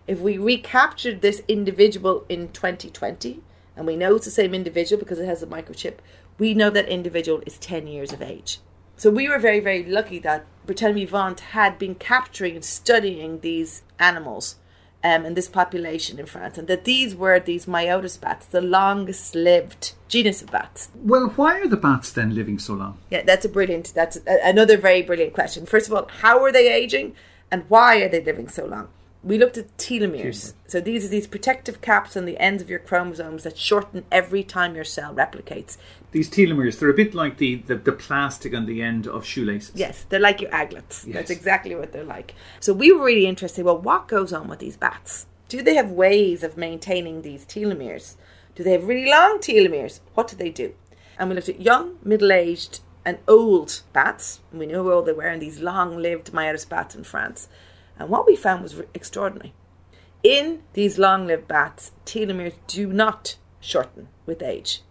if we recaptured this individual in 2020, and we know it's the same individual because it has a microchip, we know that individual is 10 years of age. So we were very, very lucky that Bretagne Vivante had been capturing and studying these animals um, in this population in France, and that these were these Myotis bats, the longest lived genus of bats. Well, why are the bats then living so long? Yeah, that's a brilliant, that's a, another very brilliant question. First of all, how are they aging and why are they living so long? We looked at telomeres. So these are these protective caps on the ends of your chromosomes that shorten every time your cell replicates. These telomeres, they're a bit like the, the, the plastic on the end of shoelaces. Yes, they're like your aglets. Yes. That's exactly what they're like. So we were really interested, well, what goes on with these bats? Do they have ways of maintaining these telomeres? Do they have really long telomeres? What do they do? And we looked at young, middle-aged and old bats. And we knew how old they were in these long-lived Myotis bats in France. And what we found was extraordinary. In these long lived bats, telomeres do not shorten with age.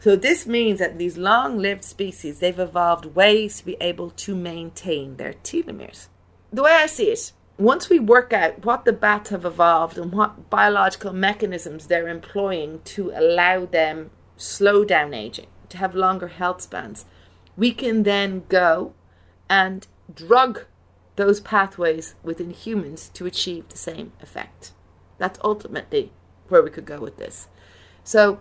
So this means that these long lived species, they've evolved ways to be able to maintain their telomeres. The way I see it, once we work out what the bats have evolved and what biological mechanisms they're employing to allow them slow down aging, to have longer health spans, we can then go and drug those pathways within humans to achieve the same effect. That's ultimately where we could go with this. So,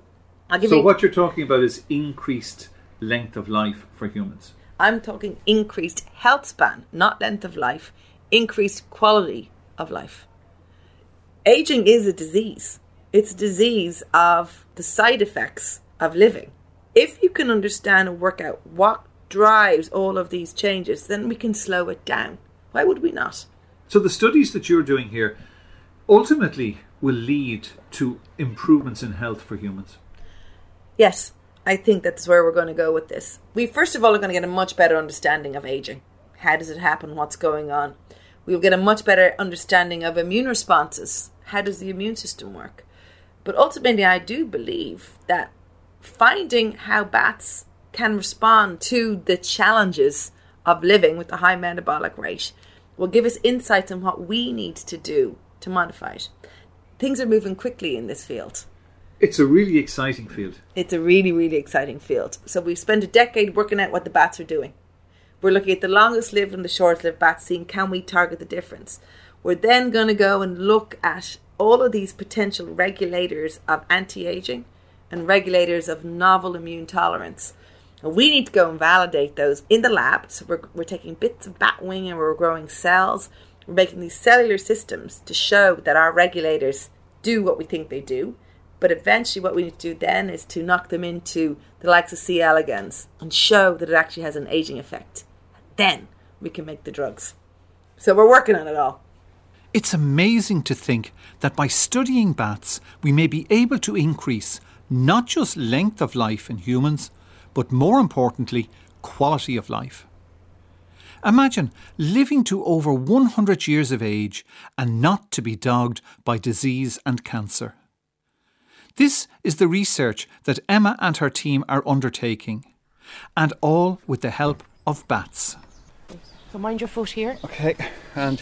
I'll give so you, what you're talking about is increased length of life for humans. I'm talking increased health span, not length of life, increased quality of life. Aging is a disease. It's a disease of the side effects of living. If you can understand and work out what drives all of these changes, then we can slow it down. Why would we not? So the studies that you're doing here ultimately will lead to improvements in health for humans. Yes, I think that's where we're going to go with this. We first of all are going to get a much better understanding of aging. How does it happen? What's going on? We'll get a much better understanding of immune responses. How does the immune system work? But ultimately, I do believe that finding how bats can respond to the challenges of living with a high metabolic rate will give us insights on what we need to do to modify it. Things are moving quickly in this field. It's a really exciting field. It's a really, really exciting field. So we've spent a decade working out what the bats are doing. We're looking at the longest lived and the shortest lived bats, seeing can we target the difference. We're then going to go and look at all of these potential regulators of anti aging and regulators of novel immune tolerance. We need to go and validate those in the lab. So we're, we're taking bits of bat wing and we're growing cells. We're making these cellular systems to show that our regulators do what we think they do. But eventually, what we need to do then is to knock them into the likes of C. elegans and show that it actually has an aging effect. Then we can make the drugs. So we're working on it all. It's amazing to think that by studying bats, we may be able to increase not just length of life in humans, but more importantly, quality of life. Imagine living to over 100 years of age and not to be dogged by disease and cancer. This is the research that Emma and her team are undertaking, and all with the help of bats. So mind your foot here. Okay, and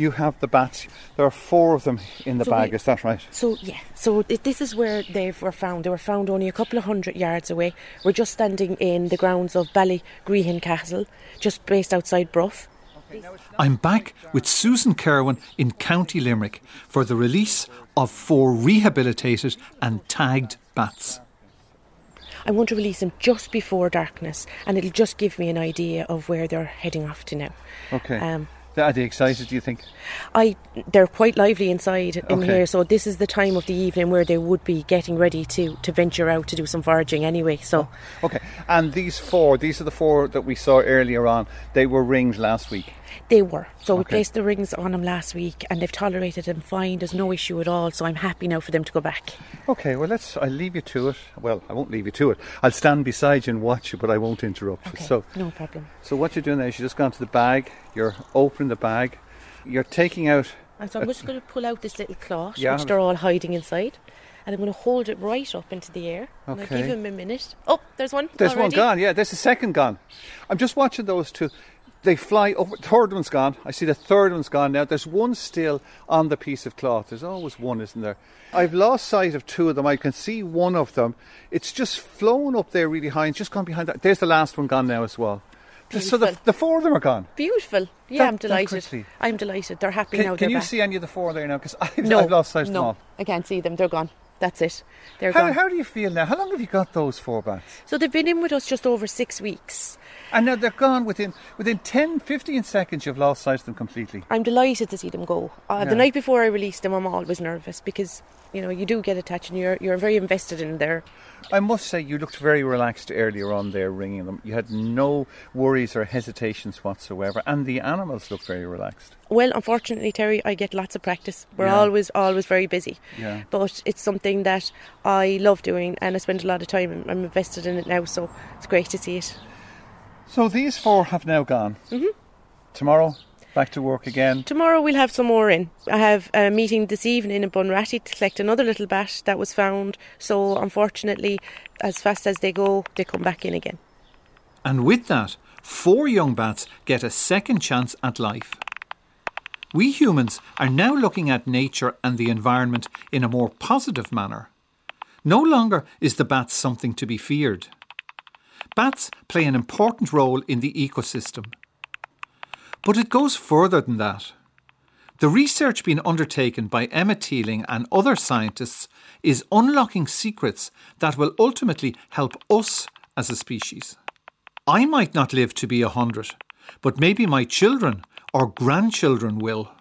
you have the bats. There are four of them in the So bag, we- is that right? So yeah, so th- this is where they were found. They were found only a couple of hundred yards away. We're just standing in the grounds of Ballygrennan Castle, just based outside Bruff. I'm back with Susan Kerwin in County Limerick for the release of four rehabilitated and tagged bats. I want to release them just before darkness, and it'll just give me an idea of where they're heading off to now. Okay. Um, Are they excited, do you think? I they're quite lively inside in Okay. here, so this is the time of the evening where they would be getting ready to to venture out to do some foraging anyway. So Okay. And these four, these are the four that we saw earlier on. They were ringed last week. They were. So we Okay. placed the rings on them last week, and they've tolerated them fine. There's no issue at all. So I'm happy now for them to go back. Okay, well, let's. I'll leave you to it. Well, I won't leave you to it. I'll stand beside you and watch you, but I won't interrupt you. So, No problem. so what you're doing now is you're just gone to the bag. You're opening the bag. You're taking out. And so I'm just going to pull out this little cloth, Yeah. which they're all hiding inside, and I'm going to hold it right up into the air. And I'll Okay. give him a minute. Oh, there's one. There's one already. gone. Yeah, there's a second gone. I'm just watching those two. They fly up. Third one's gone. I see the third one's gone now. There's one still on the piece of cloth. There's always one, isn't there? I've lost sight of two of them. I can see one of them. It's just flown up there really high and just gone behind that. There's the last one gone now as well. Just- So the, the four of them are gone. Beautiful. Yeah, That- I'm delighted. I'm delighted. They're happy Can, now. can you back. see any of the four there now? Because I've, No, I've lost sight of no, them all. I can't see them. They're gone. That's it. They're How, gone. how do you feel now? How long have you got those four bats? So they've been in with us just over six weeks. And now they're gone within within 10, 15 seconds. You've lost sight of them completely. I'm delighted to see them go. Uh, Yeah. The night before I released them, I'm always nervous because you know you do get attached and you're you're very invested in their. I must say, you looked very relaxed earlier on there ringing them. You had no worries or hesitations whatsoever, and the animals looked very relaxed. Well, unfortunately, Terry, I get lots of practice. We're Yeah. always always very busy. Yeah. But it's something that I love doing, and I spend a lot of time. I'm invested in it now, so it's great to see it. So these four have now gone. Mhm. Tomorrow, back to work again. Tomorrow we'll have some more in. I have a meeting this evening in Bunratty to collect another little bat that was found. So unfortunately, as fast as they go, they come back in again. And with that, four young bats get a second chance at life. We humans are now looking at nature and the environment in a more positive manner. No longer is the bat something to be feared. Bats play an important role in the ecosystem. But it goes further than that. The research being undertaken by Emma Teeling and other scientists is unlocking secrets that will ultimately help us as a species. I might not live to be a hundred, but maybe my children or grandchildren will.